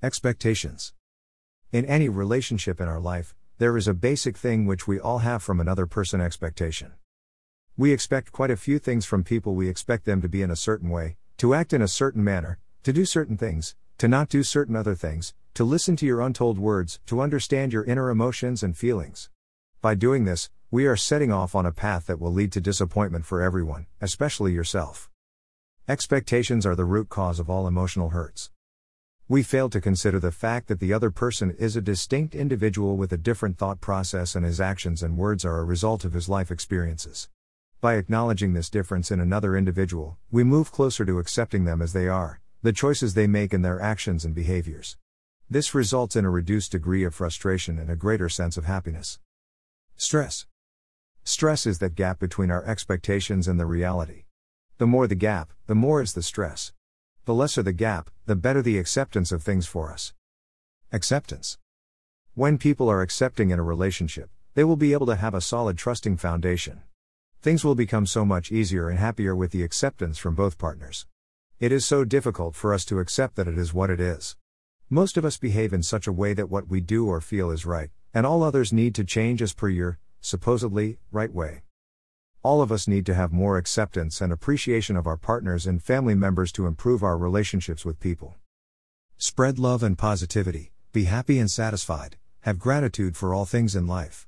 Expectations. In any relationship in our life, there is a basic thing which we all have from another person expectation. We expect quite a few things from people. We expect them to be in a certain way, to act in a certain manner, to do certain things, to not do certain other things, to listen to your untold words, to understand your inner emotions and feelings. By doing this, we are setting off on a path that will lead to disappointment for everyone, especially yourself. Expectations are the root cause of all emotional hurts. We fail to consider the fact that the other person is a distinct individual with a different thought process and his actions and words are a result of his life experiences. By acknowledging this difference in another individual, we move closer to accepting them as they are, the choices they make and their actions and behaviors. This results in a reduced degree of frustration and a greater sense of happiness. Stress. Stress is that gap between our expectations and the reality. The more the gap, the more is the stress. The lesser the gap, the better the acceptance of things for us. Acceptance. When people are accepting in a relationship, they will be able to have a solid trusting foundation. Things will become so much easier and happier with the acceptance from both partners. It is so difficult for us to accept that it is what it is. Most of us behave in such a way that what we do or feel is right, and all others need to change as per your, supposedly, right way. All of us need to have more acceptance and appreciation of our partners and family members to improve our relationships with people. Spread love and positivity, be happy and satisfied, have gratitude for all things in life.